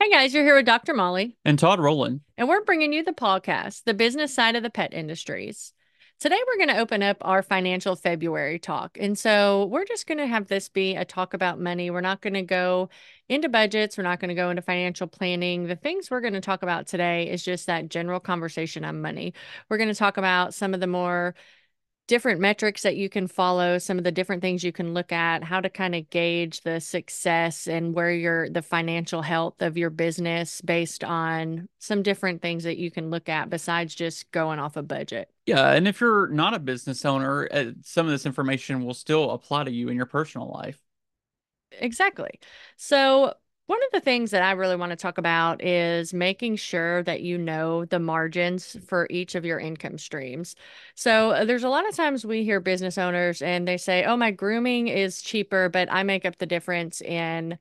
Hey guys, you're here with Dr. Molly, And Todd Rowland. and we're bringing you the podcast, The Business Side of the Pet Industries. Today, we're going to open up our financial February talk. And so, we're just going to have this be a talk about money. We're not going to go into budgets, we're not going to go into financial planning. The things we're going to talk about today is just that general conversation on money. We're going to talk about some of the more different metrics that you can follow, some of the different things you can look at, how to kind of gauge the success and where your the financial health of your business based on some different things that you can look at besides just going off a budget. Yeah, and if you're not a business owner, uh, some of this information will still apply to you in your personal life. Exactly. So one of the things that I really want to talk about is making sure that you know the margins for each of your income streams. So uh, there's a lot of times we hear business owners and they say, "Oh, my grooming is cheaper, but I make up the difference in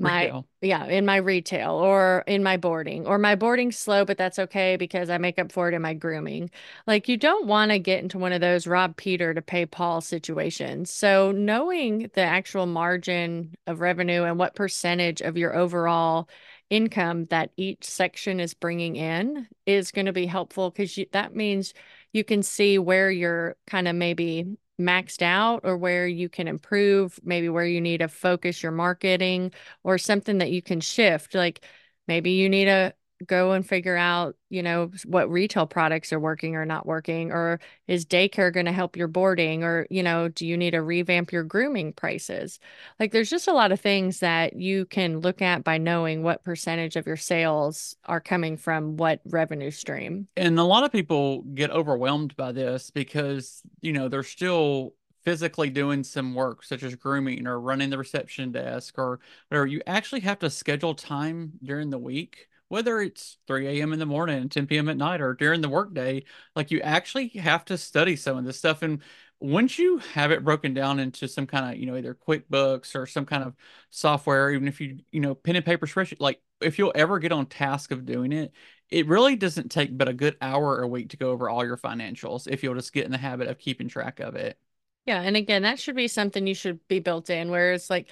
my Retail. yeah in my retail or in my boarding or my boarding's slow but that's okay because i make up for it in my grooming like you don't want to get into one of those rob peter to pay paul situations so knowing the actual margin of revenue and what percentage of your overall income that each section is bringing in is going to be helpful because that means you can see where you're kind of maybe maxed out or where you can improve, maybe where you need to focus your marketing or something that you can shift. Like maybe you need to go and figure out, you know, what retail products are working or not working, or is daycare going to help your boarding, or, you know, do you need to revamp your grooming prices? Like there's just a lot of things that you can look at by knowing what percentage of your sales are coming from what revenue stream. And a lot of people get overwhelmed by this because, you know, they're still physically doing some work such as grooming or running the reception desk or whatever. You actually have to schedule time during the week whether it's 3 a.m. in the morning and 10 p.m. at night or during the workday, like you actually have to study some of this stuff. And once you have it broken down into some kind of, you know, either QuickBooks or some kind of software, even if you, you know, pen and paper spreadsheet, like if you'll ever get on task of doing it, it really doesn't take but a good hour a week to go over all your financials if you'll just get in the habit of keeping track of it. Yeah. And again, that should be something you should be built in, where it's like,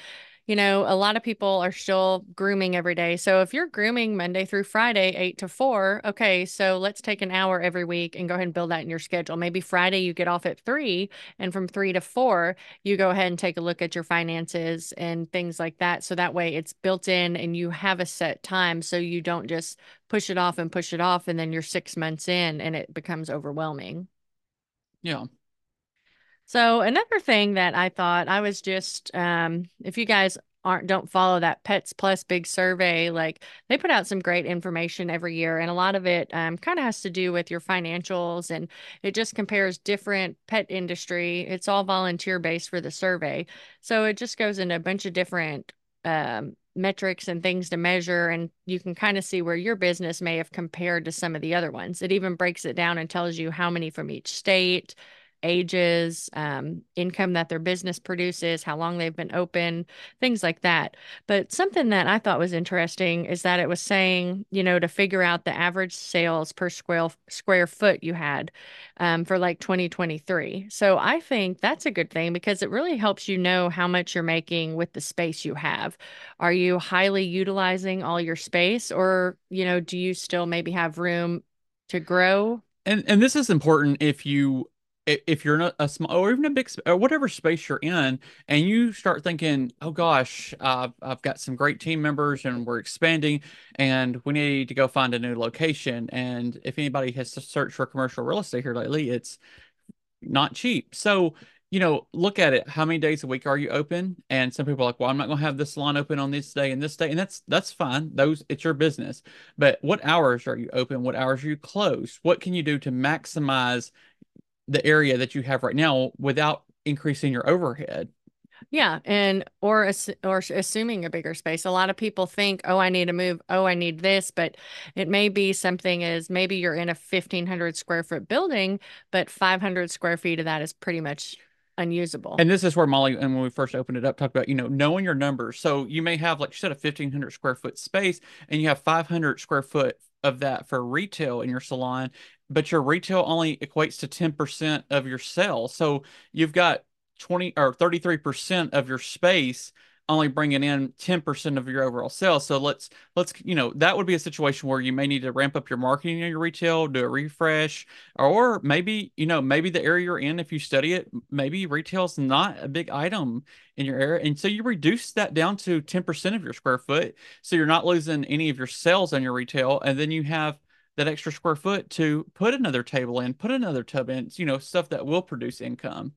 you know, a lot of people are still grooming every day. So if you're grooming Monday through Friday, eight to four, okay, so let's take an hour every week and go ahead and build that in your schedule. Maybe Friday you get off at three, and from three to four, you go ahead and take a look at your finances and things like that. So that way it's built in and you have a set time so you don't just push it off and push it off, and then you're six months in and it becomes overwhelming. Yeah. So another thing that I thought I was just um, if you guys aren't don't follow that Pets Plus big survey, like they put out some great information every year, and a lot of it um, kind of has to do with your financials, and it just compares different pet industry. It's all volunteer based for the survey, so it just goes into a bunch of different um, metrics and things to measure, and you can kind of see where your business may have compared to some of the other ones. It even breaks it down and tells you how many from each state ages, um, income that their business produces, how long they've been open, things like that. But something that I thought was interesting is that it was saying, you know, to figure out the average sales per square square foot you had um, for like 2023. So I think that's a good thing because it really helps you know how much you're making with the space you have. Are you highly utilizing all your space, or you know, do you still maybe have room to grow? And and this is important if you if you're in a, small or even a big or whatever space you're in and you start thinking oh gosh i've got some great team members and we're expanding and we need to go find a new location. And if anybody has to search for commercial real estate here lately it's not cheap. So you know look at it. How many days a week are you open? And some people are like well i'm not going to have this salon open on this day and this day and that's that's fine. Those it's your business. But what hours are you open? What hours are you closed? What can you do to maximize the area that you have right now without increasing your overhead. Yeah, and or or assuming a bigger space. A lot of people think, "Oh, I need to move. Oh, I need this," but it may be something is maybe you're in a 1500 square foot building, but 500 square feet of that is pretty much unusable. And this is where Molly, and when we first opened it up, talked about, you know, knowing your numbers. So you may have, like you said, a 1500 square foot space and you have 500 square foot of that for retail in your salon but your retail only equates to 10% of your sales. So you've got 20 or 33% of your space only bringing in 10% of your overall sales. So let's let's you know that would be a situation where you may need to ramp up your marketing in your retail, do a refresh, or maybe you know maybe the area you're in, if you study it, maybe retail's not a big item in your area, and so you reduce that down to 10% of your square foot, so you're not losing any of your sales on your retail, and then you have that extra square foot to put another table in, put another tub in, you know, stuff that will produce income.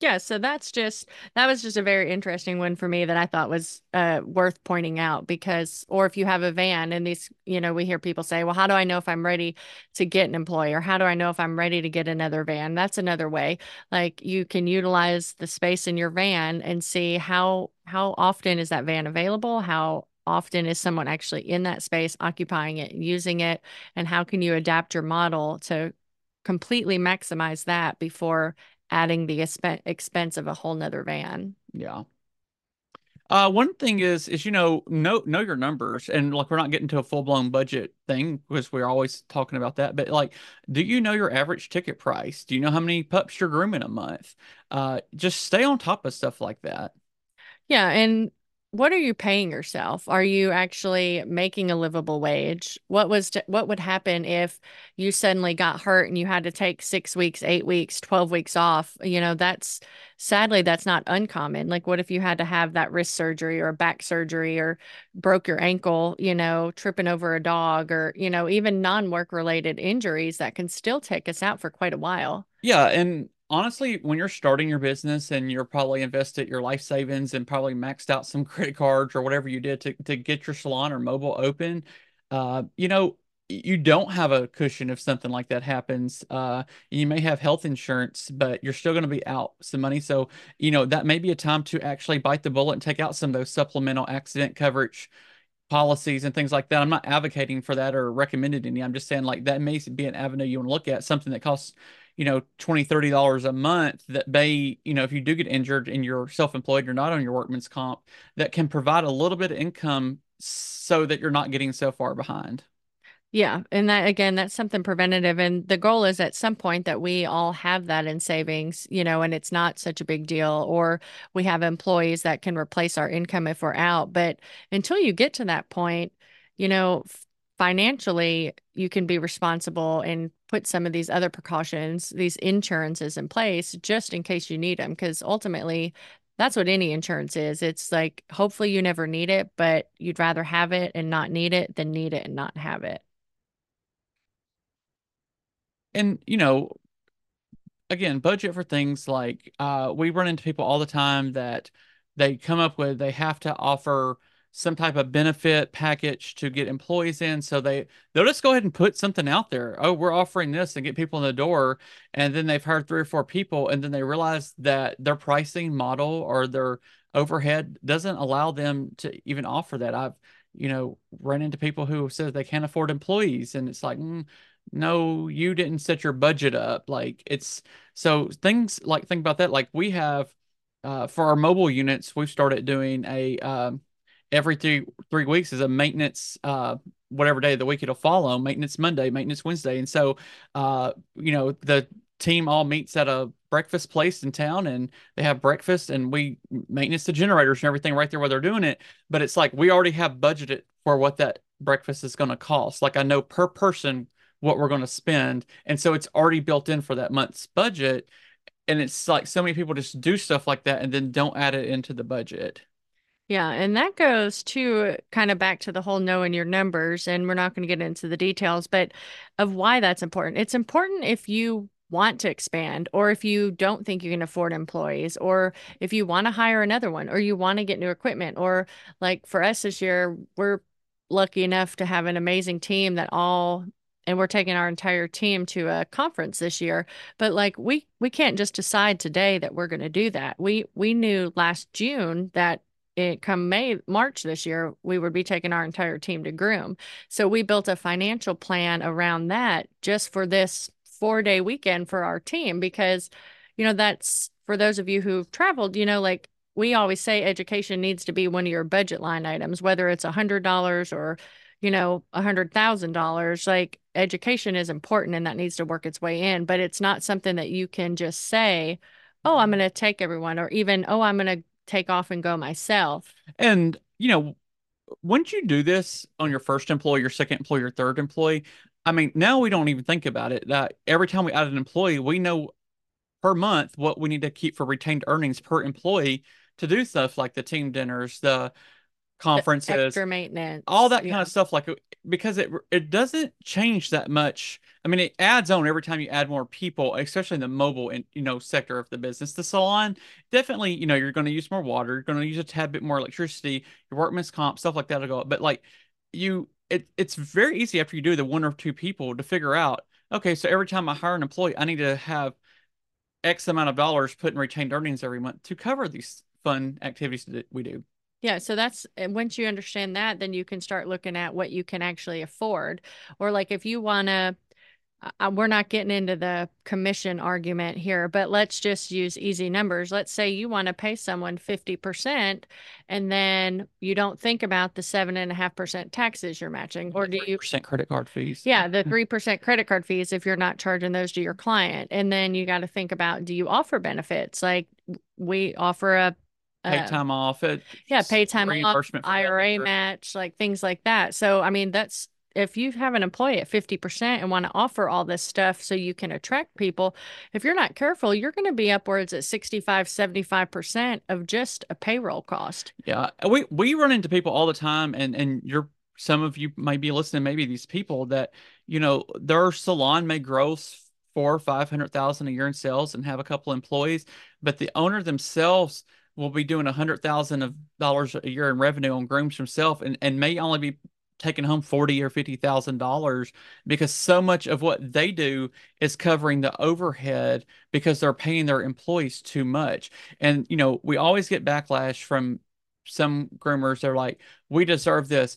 Yeah, so that's just that was just a very interesting one for me that I thought was uh, worth pointing out because, or if you have a van and these, you know, we hear people say, well, how do I know if I'm ready to get an employee or how do I know if I'm ready to get another van? That's another way. Like you can utilize the space in your van and see how how often is that van available? How often is someone actually in that space occupying it and using it? And how can you adapt your model to completely maximize that before adding the expense of a whole nother van. Yeah. Uh, one thing is, is you know, know know your numbers, and like we're not getting to a full blown budget thing because we're always talking about that. But like, do you know your average ticket price? Do you know how many pups you're grooming a month? Uh, just stay on top of stuff like that. Yeah, and what are you paying yourself? Are you actually making a livable wage? What was to, what would happen if you suddenly got hurt and you had to take 6 weeks, 8 weeks, 12 weeks off? You know, that's sadly that's not uncommon. Like what if you had to have that wrist surgery or back surgery or broke your ankle, you know, tripping over a dog or, you know, even non-work related injuries that can still take us out for quite a while. Yeah, and honestly, when you're starting your business and you're probably invested your life savings and probably maxed out some credit cards or whatever you did to, to get your salon or mobile open, uh, you know, you don't have a cushion if something like that happens. Uh, you may have health insurance, but you're still going to be out some money. So, you know, that may be a time to actually bite the bullet and take out some of those supplemental accident coverage policies and things like that. I'm not advocating for that or recommended any. I'm just saying like that may be an avenue you want to look at, something that costs you know 20 30 dollars a month that may you know if you do get injured and you're self-employed you're not on your workman's comp that can provide a little bit of income so that you're not getting so far behind yeah. And that again, that's something preventative. And the goal is at some point that we all have that in savings, you know, and it's not such a big deal, or we have employees that can replace our income if we're out. But until you get to that point, you know, financially, you can be responsible and put some of these other precautions, these insurances in place just in case you need them. Because ultimately, that's what any insurance is. It's like, hopefully, you never need it, but you'd rather have it and not need it than need it and not have it and you know again budget for things like uh, we run into people all the time that they come up with they have to offer some type of benefit package to get employees in so they they'll just go ahead and put something out there oh we're offering this and get people in the door and then they've hired three or four people and then they realize that their pricing model or their overhead doesn't allow them to even offer that i've you know run into people who says they can't afford employees and it's like mm, no, you didn't set your budget up. Like it's so things like think about that. Like we have uh, for our mobile units, we've started doing a um, every three three weeks is a maintenance uh, whatever day of the week it'll follow maintenance Monday, maintenance Wednesday, and so uh, you know the team all meets at a breakfast place in town and they have breakfast and we maintenance the generators and everything right there while they're doing it. But it's like we already have budgeted for what that breakfast is going to cost. Like I know per person what we're going to spend. And so it's already built in for that month's budget. And it's like so many people just do stuff like that and then don't add it into the budget. Yeah, and that goes to kind of back to the whole knowing your numbers, and we're not going to get into the details, but of why that's important. It's important if you want to expand, or if you don't think you can afford employees, or if you want to hire another one, or you want to get new equipment, or like for us this year, we're lucky enough to have an amazing team that all and we're taking our entire team to a conference this year but like we we can't just decide today that we're going to do that we we knew last june that it come may march this year we would be taking our entire team to groom. So we built a financial plan around that just for this four day weekend for our team because you know that's for those of you who've traveled you know like we always say education needs to be one of your budget line items whether it's a hundred dollars or you know, a hundred thousand dollars, like education is important and that needs to work its way in, but it's not something that you can just say, oh, I'm going to take everyone, or even, oh, I'm going to take off and go myself. And, you know, once you do this on your first employee, your second employee, your third employee, I mean, now we don't even think about it. That every time we add an employee, we know per month what we need to keep for retained earnings per employee to do stuff like the team dinners, the conferences, extra maintenance, all that yeah. kind of stuff. Like because it it doesn't change that much. I mean, it adds on every time you add more people, especially in the mobile and you know sector of the business. The salon definitely, you know, you're going to use more water, you're going to use a tad bit more electricity, your workman's comp stuff like that will go up. But like you, it it's very easy after you do the one or two people to figure out. Okay, so every time I hire an employee, I need to have X amount of dollars put in retained earnings every month to cover these fun activities that we do. Yeah, so that's once you understand that, then you can start looking at what you can actually afford. Or like if you want to, uh, we're not getting into the commission argument here, but let's just use easy numbers. Let's say you want to pay someone 50% and then you don't think about the seven and a half percent taxes you're matching. Or do you percent credit card fees? Yeah, the 3% credit card fees if you're not charging those to your client. And then you got to think about do you offer benefits? Like we offer a Um, pay time off. It, yeah, pay time off, IRA match, like things like that. So, I mean, that's if you have an employee at 50% and want to offer all this stuff so you can attract people, if you're not careful, you're going to be upwards at 65, 75% of just a payroll cost. Yeah. We we run into people all the time and and you're some of you might be listening, maybe these people that, you know, their salon may gross four or five hundred thousand a year in sales and have a couple employees, but the owner themselves will be doing a hundred thousand of dollars a year in revenue on grooms himself and, and may only be taking home forty or fifty thousand dollars because so much of what they do is covering the overhead because they're paying their employees too much. And you know, we always get backlash from some groomers. They're like, "We deserve this."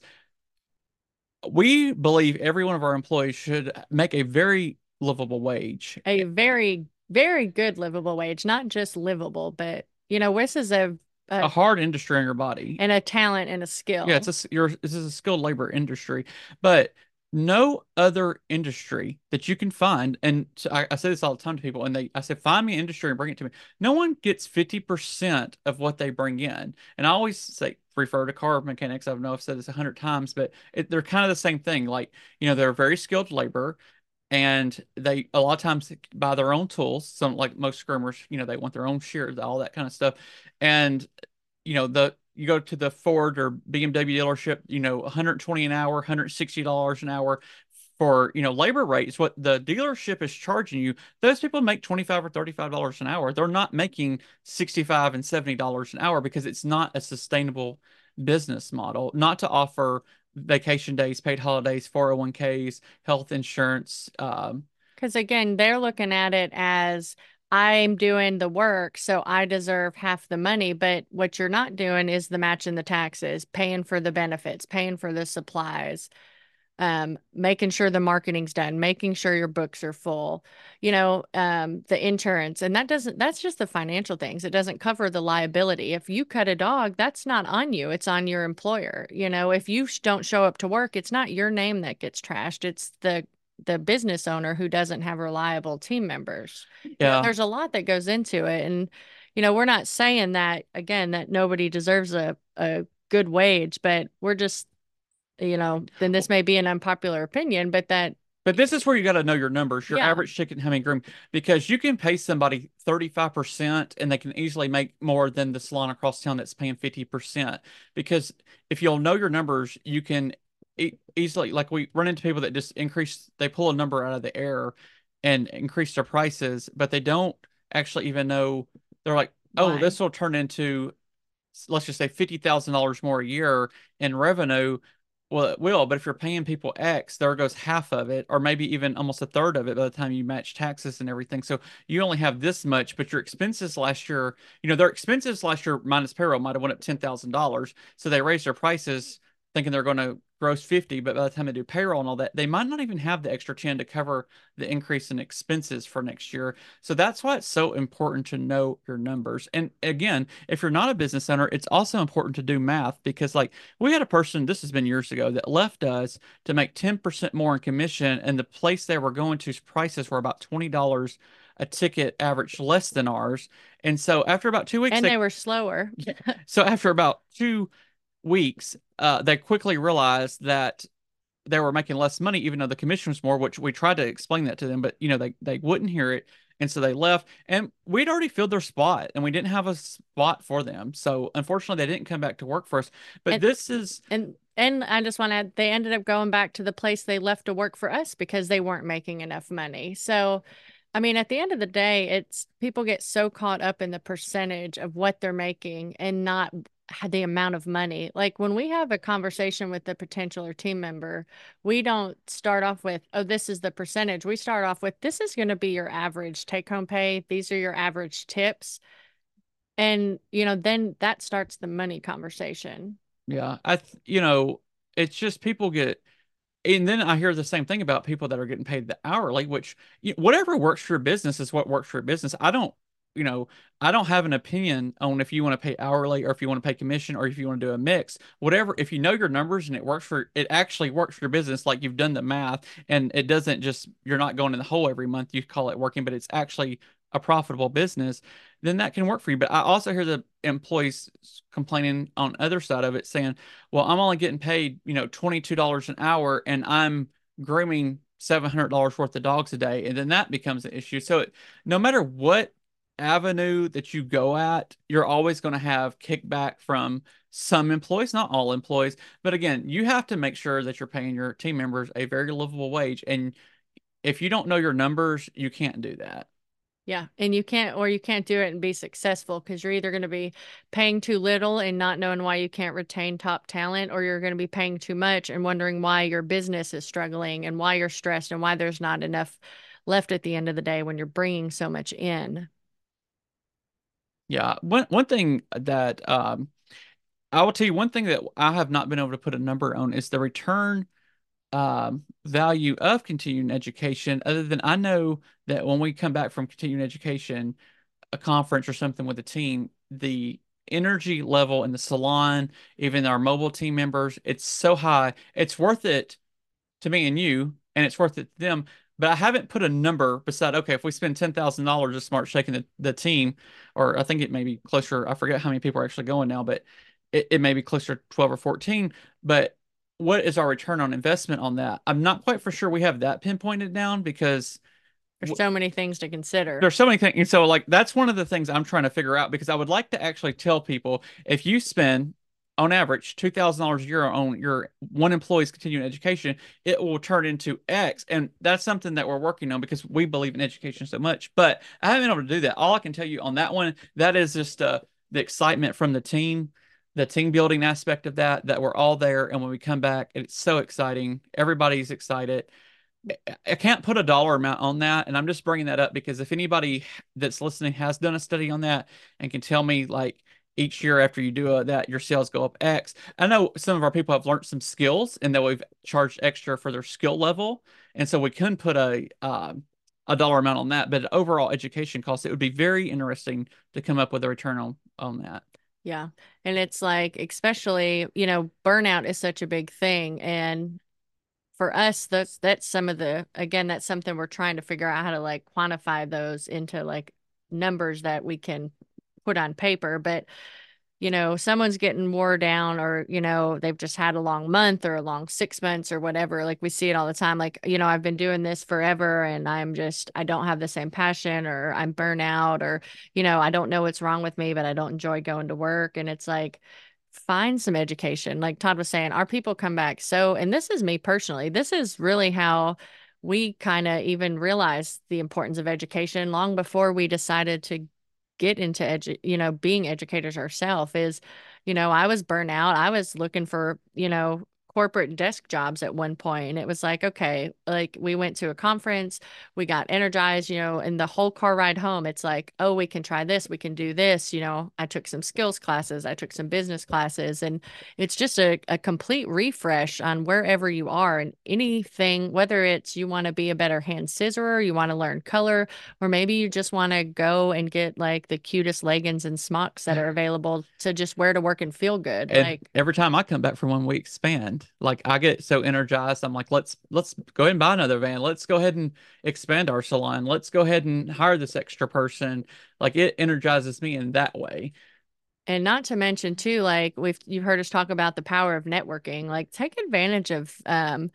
We believe every one of our employees should make a very livable wage. A very, very good livable wage, not just livable, but you know, this is a a, a hard industry on your body and a talent and a skill. Yeah, it's a you're this is a skilled labor industry, but no other industry that you can find, and so I, I say this all the time to people, and they I said find me an industry and bring it to me. No one gets fifty percent of what they bring in, and I always say refer to car mechanics. I don't know if I've said this a hundred times, but it, they're kind of the same thing. Like you know, they're very skilled labor and they a lot of times buy their own tools. Some like most groomers, you know, they want their own shears, all that kind of stuff. And you know, the you go to the Ford or BMW dealership, you know, 120 an hour, 160 dollars an hour for you know labor rates. What the dealership is charging you, those people make 25 or 35 dollars an hour. They're not making 65 and 70 dollars an hour because it's not a sustainable business model. Not to offer vacation days, paid holidays, 401ks, health insurance. Um, because again, they're looking at it as I'm doing the work, so I deserve half the money. But what you're not doing is the matching the taxes, paying for the benefits, paying for the supplies, um, making sure the marketing's done, making sure your books are full, you know, um, the insurance. And that doesn't, that's just the financial things. It doesn't cover the liability. If you cut a dog, that's not on you, it's on your employer. You know, if you don't show up to work, it's not your name that gets trashed, it's the the business owner who doesn't have reliable team members. Yeah. You know, there's a lot that goes into it. And, you know, we're not saying that again, that nobody deserves a, a good wage, but we're just you know, then this may be an unpopular opinion, but that but this is where you got to know your numbers, your yeah. average chicken hemming groom, because you can pay somebody 35% and they can easily make more than the salon across town that's paying 50%. Because if you'll know your numbers, you can e- easily, like we run into people that just increase, they pull a number out of the air and increase their prices, but they don't actually even know. They're like, oh, Why? this will turn into, let's just say $50,000 more a year in revenue well, it will, but if you're paying people X, there goes half of it, or maybe even almost a third of it by the time you match taxes and everything. So you only have this much, but your expenses last year, you know, their expenses last year minus payroll might have went up ten thousand dollars. So they raised their prices thinking they're going to gross 50 but by the time they do payroll and all that they might not even have the extra 10 to cover the increase in expenses for next year so that's why it's so important to know your numbers and again if you're not a business owner it's also important to do math because like we had a person this has been years ago that left us to make 10% more in commission and the place they were going to's prices were about $20 a ticket averaged less than ours. And so after about two weeks, And they they were slower. so after about two weeks, uh, they quickly realized that they were making less money, even though the commission was more, which we tried to explain that to them, but you know, they they wouldn't hear it. And so they left, and we'd already filled their spot, and we didn't have a spot for them. So unfortunately, they didn't come back to work for us. But And this is, and and I just want to add, they ended up going back to the place they left to work for us because they weren't making enough money. So, I mean, at the end of the day, it's people get so caught up in the percentage of what they're making and not the amount of money. Like when we have a conversation with the potential or team member, we don't start off with, oh, this is the percentage. We start off with, this is going to be your average take home pay. These are your average tips. And, you know, then that starts the money conversation. yeah, I, th- you know, it's just people get and then I hear the same thing about people that are getting paid the hourly, which you whatever works for your business is what works for your business. I don't, you know, I don't have an opinion on if you want to pay hourly or if you want to pay commission or if you want to do a mix. Whatever, if you know your numbers and it works for it actually works for your business, like you've done the math and it doesn't just you're not going in the hole every month, you call it working, but it's actually a profitable business, then that can work for you. But I also hear the employees complaining on other side of it saying, well, I'm only getting paid, you know, $22 an hour and I'm grooming $700 worth of dogs a day. And then that becomes an issue. So it, no matter what avenue that you go at, you're always going to have kickback from some employees, not all employees. But again, you have to make sure that you're paying your team members a very livable wage. And if you don't know your numbers, you can't do that. Yeah. And you can't, or you can't do it and be successful because you're either going to be paying too little and not knowing why you can't retain top talent, or you're going to be paying too much and wondering why your business is struggling and why you're stressed and why there's not enough left at the end of the day when you're bringing so much in. Yeah. One one thing that um I will tell you one thing that I have not been able to put a number on is the return um, value of continuing education, other than I know that when we come back from continuing education, a conference or something with a team, the energy level in the salon, even our mobile team members, it's so high. It's worth it to me and you, and it's worth it to them. But I haven't put a number beside, okay, if we spend $10,000 to smart shaking the, the team, or I think it may be closer, I forget how many people are actually going now, but it, it may be closer to 12 or 14. But what is our return on investment on that? I'm not quite for sure we have that pinpointed down because There's so many things to consider. there's so many things. And so, like, that's one of the things I'm trying to figure out because I would like to actually tell people if you spend on average $2,000 a year on your one employee's continuing education, it will turn into X. And that's something that we're working on because we believe in education so much. But I haven't been able to do that. All I can tell you on that one, that is just uh, the excitement from the team the team building aspect of that that we're all there and when we come back it's so exciting everybody's excited i can't put a dollar amount on that and i'm just bringing that up because if anybody that's listening has done a study on that and can tell me like each year after you do a, that your sales go up x i know some of our people have learned some skills and that we've charged extra for their skill level and so we can put a um, a dollar amount on that but overall education cost it would be very interesting to come up with a return on on that Yeah. And it's like, especially, you know, burnout is such a big thing. And for us, that's that's some of the again, that's something we're trying to figure out how to like quantify those into like numbers that we can put on paper. But you know, someone's getting wore down or, you know, they've just had a long month or a long six months or whatever. Like we see it all the time. Like, you know, I've been doing this forever and I'm just, I don't have the same passion or I'm burnout or, you know, I don't know what's wrong with me, but I don't enjoy going to work. And it's like, find some education. Like Todd was saying, our people come back. So, and this is me personally, this is really how we kind of even realized the importance of education long before we decided to get into edu- you know being educators ourselves is you know i was burnt out i was looking for you know corporate desk jobs at one point and it was like okay like we went to a conference we got energized you know and the whole car ride home it's like oh we can try this we can do this you know i took some skills classes i took some business classes and it's just a, a complete refresh on wherever you are and anything whether it's you want to be a better hand scissorer you want to learn color or maybe you just want to go and get like the cutest leggings and smocks that are available to just wear to work and feel good. and Like, every time i come back from one week span Like I get so energized. I'm like, let's let's go ahead and buy another van. Let's go ahead and expand our salon. Let's go ahead and hire this extra person. Like it energizes me in that way. And not to mention too, like we've you've heard us talk about the power of networking. Like take advantage of um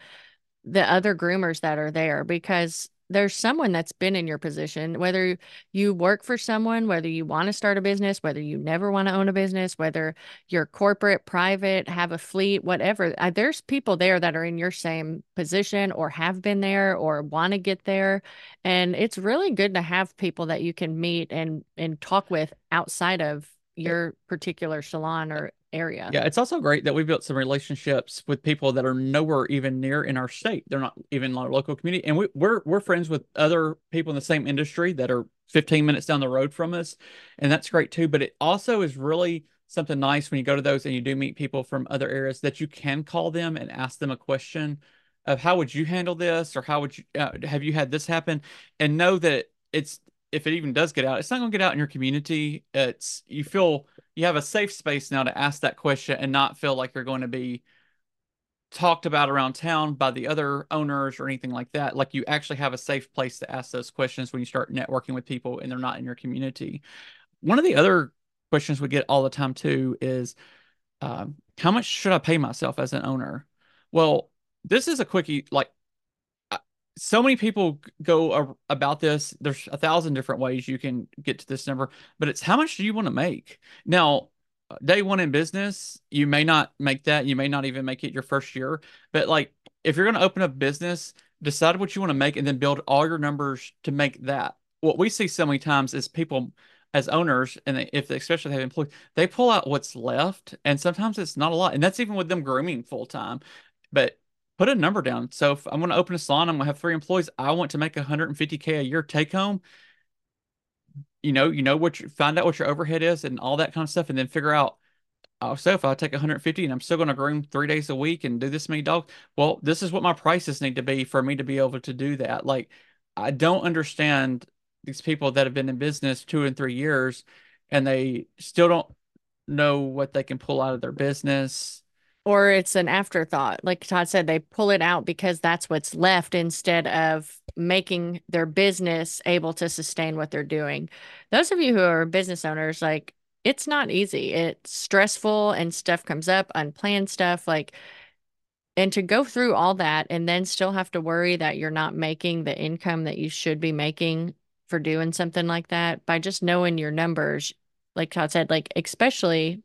the other groomers that are there because there's someone that's been in your position, whether you work for someone, whether you want to start a business, whether you never want to own a business, whether you're corporate, private, have a fleet, whatever. Uh, there's people there that are in your same position or have been there or want to get there. And it's really good to have people that you can meet and and talk with outside of your particular salon or area. Yeah, it's also great that we built some relationships with people that are nowhere even near in our state. They're not even in our local community, and we, we're we're friends with other people in the same industry that are 15 minutes down the road from us, and that's great too. But it also is really something nice when you go to those and you do meet people from other areas that you can call them and ask them a question of how would you handle this or how would you uh, have you had this happen, and know that it's if it even does get out, it's not going to get out in your community. It's you feel you have a safe space now to ask that question and not feel like you're going to be talked about around town by the other owners or anything like that. Like you actually have a safe place to ask those questions when you start networking with people and they're not in your community. One of the other questions we get all the time too is um, how much should I pay myself as an owner? Well, this is a quickie, like so many people go about this. There's a thousand different ways you can get to this number, but it's how much do you want to make? Now, uh, day one in business, you may not make that. You may not even make it your first year. But like, if you're going to open a business, decide what you want to make and then build all your numbers to make that. What we see so many times is people as owners, and they, if they especially have employees, they pull out what's left, and sometimes it's not a lot, and that's even with them grooming full time. But put a number down. So if I'm going to open a salon, I'm going to have three employees. I want to make 150k a year take home. You know, you know what you find out what your overhead is and all that kind of stuff, and then figure out. Oh, so if I take 150 and I'm still going to groom three days a week and do this many dogs, well, this is what my prices need to be for me to be able to do that. Like, I don't understand these people that have been in business two and three years, and they still don't know what they can pull out of their business or it's an afterthought. Like Todd said, they pull it out because that's what's left instead of making their business able to sustain what they're doing. Those of you who are business owners, like it's not easy. It's stressful and stuff comes up, unplanned stuff. Like, and to go through all that and then still have to worry that you're not making the income that you should be making for doing something like that by just knowing your numbers, like Todd said, like, especially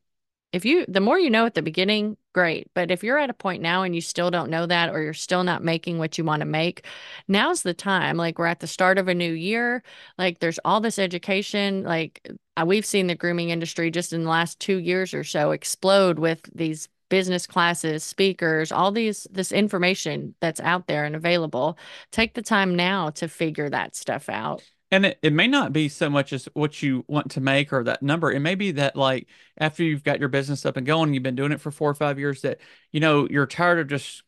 if you the more you know at the beginning great. But if you're at a point now and you still don't know that or you're still not making what you want to make now's the time. Like we're at the start of a new year. Like there's all this education. Like uh, we've seen the grooming industry just in the last 2 years or so explode with these business classes speakers all these this information that's out there and available. Take the time now to figure that stuff out and it, it may not be so much as what you want to make or that number. It may be that like after you've got your business up and going, you've been doing it for four or five years that, you know, you're tired of just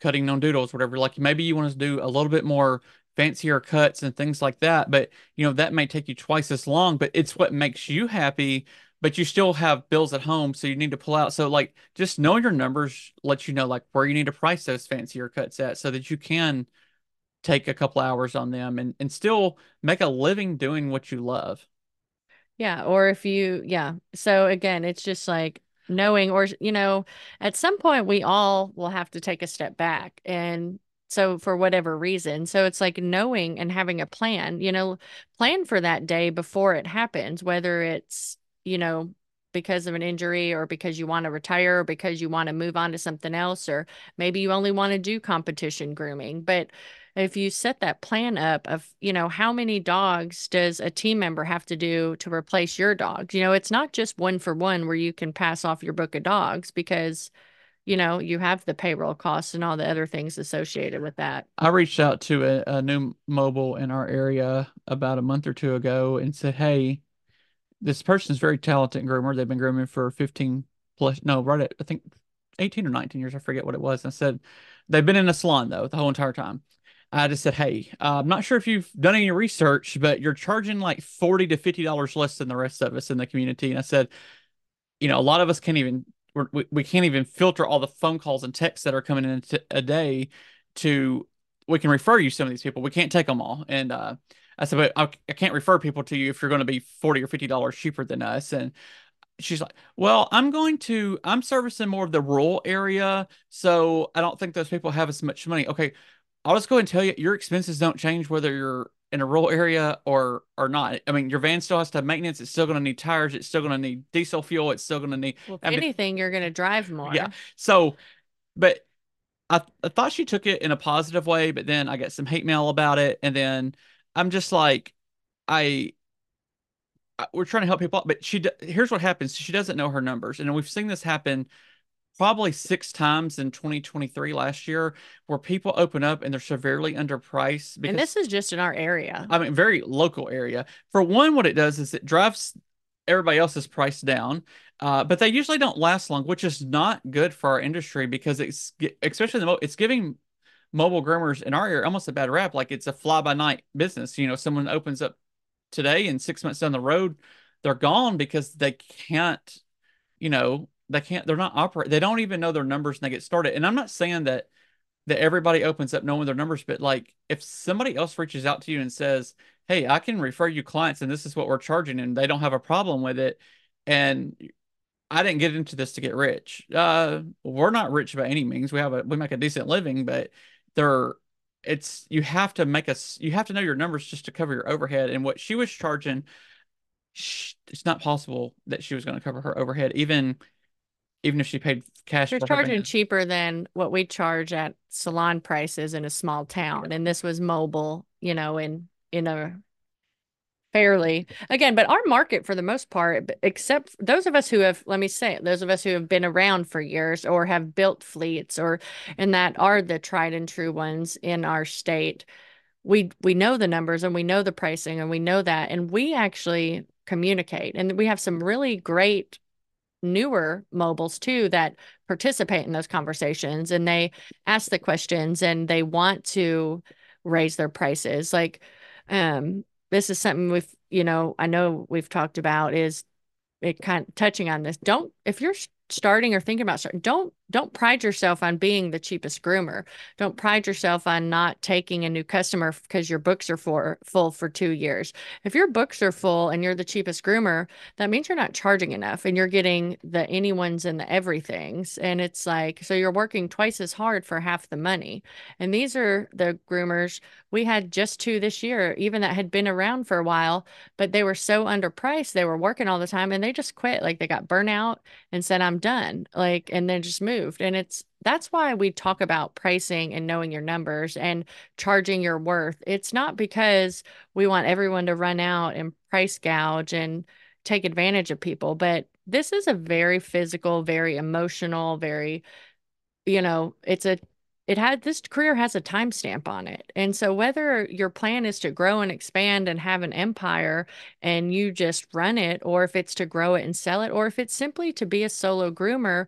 cutting on doodles, whatever. Like maybe you want to do a little bit more fancier cuts and things like that. But you know, that may take you twice as long, but it's what makes you happy. But you still have bills at home, so you need to pull out. So like just knowing your numbers lets you know like where you need to price those fancier cuts at so that you can take a couple hours on them and, and still make a living doing what you love. Yeah. Or if you, yeah. So again, it's just like knowing, or, you know, at some point we all will have to take a step back. And so for whatever reason. So it's like knowing and having a plan, you know, plan for that day before it happens, whether it's, you know, because of an injury or because you want to retire or because you want to move on to something else, or maybe you only want to do competition grooming. But if you set that plan up of you know how many dogs does a team member have to do to replace your dog you know it's not just one for one where you can pass off your book of dogs because you know you have the payroll costs and all the other things associated with that. I reached out to a, a new mobile in our area about a month or two ago and said hey this person is very talented groomer. They've been grooming for 15 plus no right at i think 18 or 19 years. I forget what it was. And i said they've been in a salon though the whole entire time I just said, hey, uh, I'm not sure if you've done any research, but you're charging like 40 to $50 less than the rest of us in the community. And I said, you know, a lot of us can't even we we can't even filter all the phone calls and texts that are coming in a day to we can refer you some of these people. We can't take them all. And uh, I said, but I, I can't refer people to you if you're going to be 40 or 50 dollars cheaper than us. And she's like, well, I'm going to, I'm servicing more of the rural area. So I don't think those people have as much money. Okay. I'll just go and tell you your expenses don't change whether you're in a rural area or or not. I mean, your van still has to have maintenance. It's still going to need tires. It's still going to need diesel fuel. It's still going to need. Well, if anything, you're going to drive more. Yeah. So, but I, I thought she took it in a positive way, but then I got some hate mail about it, and then I'm just like, I. I we're trying to help people out, but she here's what happens. She doesn't know her numbers, and we've seen this happen probably six times in 2023 last year where people open up and they're severely underpriced. Because, and this is just in our area. I mean, very local area. For one, what it does is it drives everybody else's price down. Uh, but they usually don't last long, which is not good for our industry because it's especially the it's giving mobile groomers in our area almost a bad rap. Like it's a fly by night business. You know, someone opens up today and six months down the road, they're gone because they can't, you know, they can't, they're not operate. They don't even know their numbers and they get started. And I'm not saying that that everybody opens up knowing their numbers, but like if somebody else reaches out to you and says, Hey, I can refer you clients and this is what we're charging, and they don't have a problem with it. And I didn't get into this to get rich. Uh, we're not rich by any means. We have a we make a decent living, but there it's you have to make us you have to know your numbers just to cover your overhead. And what she was charging, it's not possible that she was going to cover her overhead, even even if she paid cash. You're charging cheaper than what we charge at salon prices in a small town, and this was mobile, you know, in in a fairly again but our market for the most part except those of us who have let me say it those of us who have been around for years or have built fleets or and that are the tried and true ones in our state we we know the numbers and we know the pricing and we know that and we actually communicate and we have some really great newer mobiles too that participate in those conversations and they ask the questions and they want to raise their prices. Like um this is something we've you know i know we've talked about is it kind of touching on this. Don't if you're starting or thinking about starting don't don't pride yourself on being the cheapest groomer. Don't pride yourself on not taking a new customer because your books are for full for two years. If your books are full and you're the cheapest groomer, that means you're not charging enough and you're getting the anyone's and the everything's. And it's like, so you're working twice as hard for half the money. And these are the groomers. We had just two this year, even that had been around for a while, but they were so underpriced. They were working all the time and they just quit. Like they got burnout and said, I'm done. Like, and then just moved moved. And it's that's why we talk about pricing and knowing your numbers and charging your worth. It's not because we want everyone to run out and price gouge and take advantage of people, but this is a very physical, very emotional, very, you know, it's a it had this career has a timestamp on it. And so whether your plan is to grow and expand and have an empire and you just run it, or if it's to grow it and sell it, or if it's simply to be a solo groomer,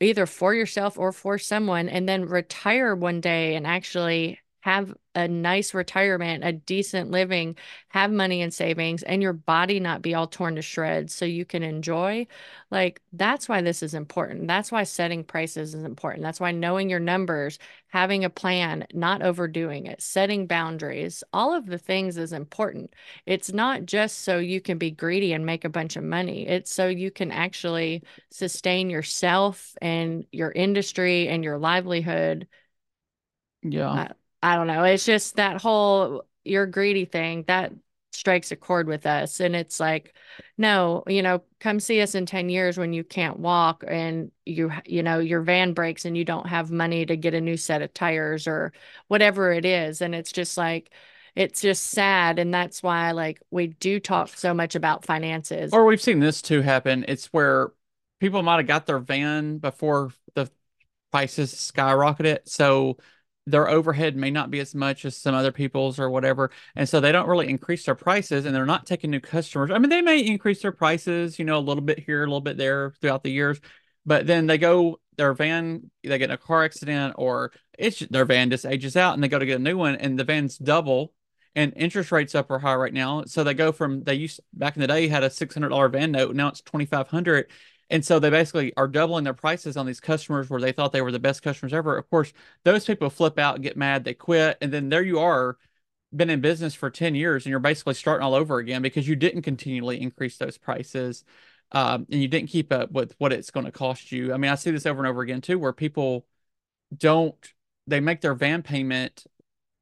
either for yourself or for someone and then retire one day and actually have a nice retirement, a decent living, have money and savings, and your body not be all torn to shreds so you can enjoy. Like, that's why this is important. That's why setting prices is important. That's why knowing your numbers, having a plan, not overdoing it, setting boundaries, all of the things is important. It's not just so you can be greedy and make a bunch of money, it's so you can actually sustain yourself and your industry and your livelihood. Yeah. Uh, I don't know. It's just that whole you're greedy thing that strikes a chord with us. And it's like, no, you know, come see us in 10 years when you can't walk and you, you know, your van breaks and you don't have money to get a new set of tires or whatever it is. And it's just like, it's just sad. And that's why, like, we do talk so much about finances. Or we've seen this too happen. It's where people might have got their van before the prices skyrocketed. So, their overhead may not be as much as some other people's or whatever. And so they don't really increase their prices and they're not taking new customers. I mean, they may increase their prices, you know, a little bit here, a little bit there throughout the years, but then they go, their van, they get in a car accident or it's their van just ages out and they go to get a new one and the van's double and interest rates up are high right now. So they go from, they used back in the day had a $600 van note. Now it's 2,500 And so they basically are doubling their prices on these customers where they thought they were the best customers ever. Of course, those people flip out get mad, they quit, and then there you are, been in business for 10 years, and you're basically starting all over again because you didn't continually increase those prices. Um, and you didn't keep up with what it's going to cost you. I mean, I see this over and over again too, where people don't they make their van payment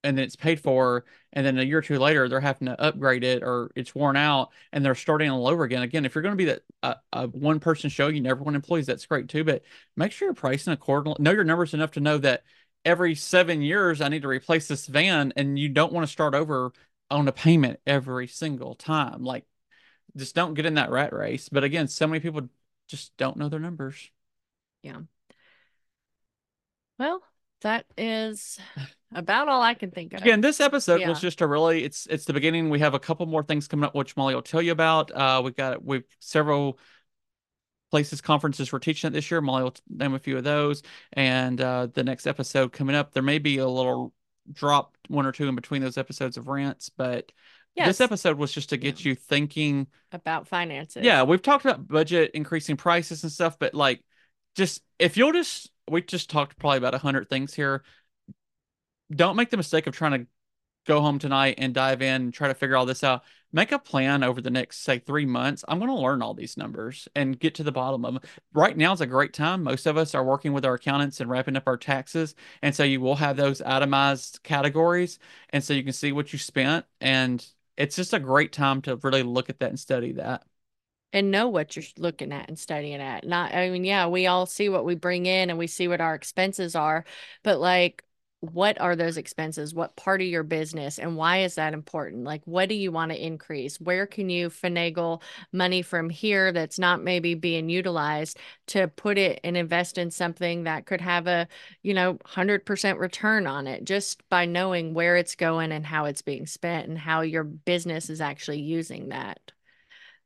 and then it's paid for and then a year or two later they're having to upgrade it or it's worn out and they're starting all over again. Again if you're going to be that uh, a one person show you never want employees that's great too but make sure you're pricing accordingly know your numbers enough to know that every seven years i need to replace this van and you don't want to start over on a payment every single time. Like just don't get in that rat race. But again so many people just don't know their numbers. Yeah. Well that is about all I can think of. Again, this episode yeah. was just a really it's it's the beginning. We have a couple more things coming up, which Molly will tell you about. Uh, we've got we've several places conferences we're teaching it this year. Molly will name a few of those, and uh, the next episode coming up, there may be a little drop one or two in between those episodes of rants, but yes. this episode was just to get yeah. you thinking about finances. Yeah, we've talked about budget, increasing prices and stuff, but like just if you'll just we just talked probably about a hundred things here don't make the mistake of trying to go home tonight and dive in and try to figure all this out. Make a plan over the next, say, three months. I'm going to learn all these numbers and get to the bottom of them. Right now is a great time. Most of us are working with our accountants and wrapping up our taxes. And so you will have those itemized categories. And so you can see what you spent. And it's just a great time to really look at that and study that and know what you're looking at and studying at. Not, I mean, yeah, we all see what we bring in and we see what our expenses are, but like what are those expenses? What part of your business? And why is that important? Like what do you want to increase? Where can you finagle money from here that's not maybe being utilized to put it and invest in something that could have a you know 100% return on it just by knowing where it's going and how it's being spent and how your business is actually using that?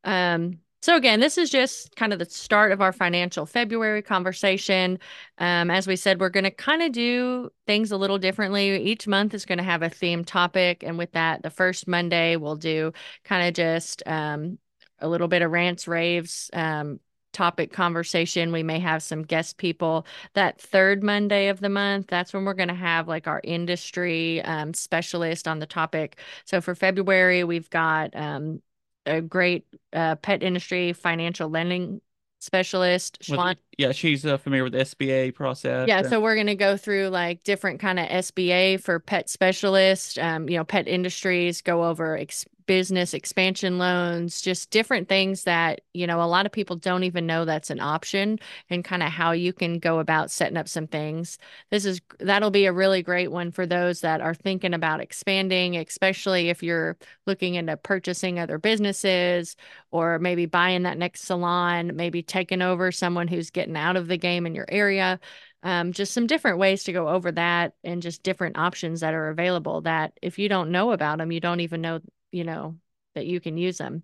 Um so, again, this is just kind of the start of our financial February conversation. Um, as we said, we're going to kind of do things a little differently. Each month is going to have a theme topic. And with that, the first Monday, we'll do kind of just um, a little bit of rants, raves, um, topic conversation. We may have some guest people. That third Monday of the month, that's when we're going to have like our industry um, specialist on the topic. So for February, we've got um, a great uh, pet industry financial lending specialist. With, yeah, she's uh, familiar with the SBA process. Yeah, so we're going to go through like different kind of SBA for pet specialists, um, you know, pet industries, go over ex- business expansion loans, just different things that, you know, a lot of people don't even know that's an option and kind of how you can go about setting up some things. This is that'll be a really great one for those that are thinking about expanding, especially if you're looking into purchasing other businesses or maybe buying that next salon, maybe taking over someone who's getting out of the game in your area. Um, just some different ways to go over that and just different options that are available that if you don't know about them, you don't even know you know, that you can use them.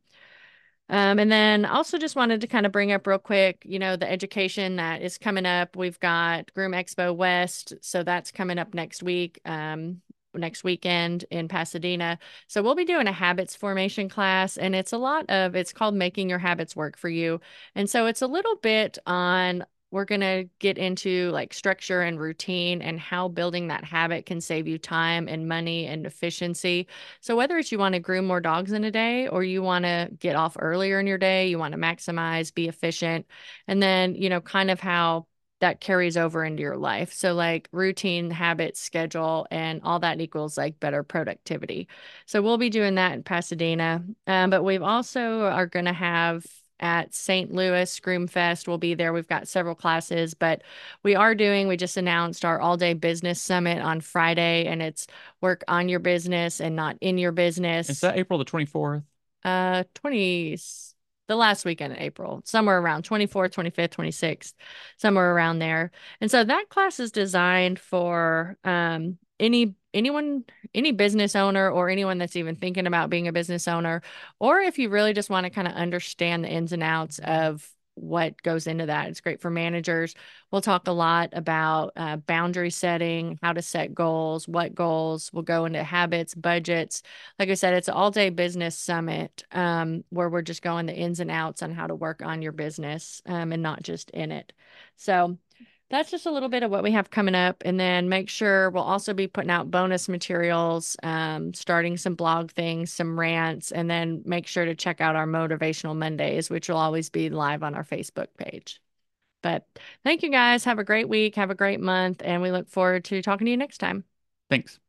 Um, and then also just wanted to kind of bring up real quick, you know, the education that is coming up. We've got Groom Expo West. So that's coming up next week, um, next weekend in Pasadena. So we'll be doing a habits formation class and it's a lot of, it's called Making Your Habits Work for You. And so it's a little bit on we're going to get into like structure and routine and how building that habit can save you time and money and efficiency. So, whether it's you want to groom more dogs in a day or you want to get off earlier in your day, you want to maximize, be efficient, and then, you know, kind of how that carries over into your life. So, like routine, habits, schedule, and all that equals like better productivity. So, we'll be doing that in Pasadena. Um, but we've also are going to have at St. Louis Groomfest. We'll be there. We've got several classes, but we are doing, we just announced our all day business summit on Friday, and it's work on your business and not in your business. Is that April the 24th? Uh, 20, the last weekend in April, somewhere around 24th, 25th, 26th, somewhere around there. And so that class is designed for um, any anyone any business owner or anyone that's even thinking about being a business owner or if you really just want to kind of understand the ins and outs of what goes into that. It's great for managers. We'll talk a lot about uh, boundary setting, how to set goals, what goals We'll go into habits, budgets. Like I said, it's an all day business summit um, where we're just going the ins and outs on how to work on your business um, and not just in it. So, that's just a little bit of what we have coming up. And then make sure we'll also be putting out bonus materials, um, starting some blog things, some rants, and then make sure to check out our Motivational Mondays, which will always be live on our Facebook page. But thank you guys. Have a great week. Have a great month. And we look forward to talking to you next time. Thanks.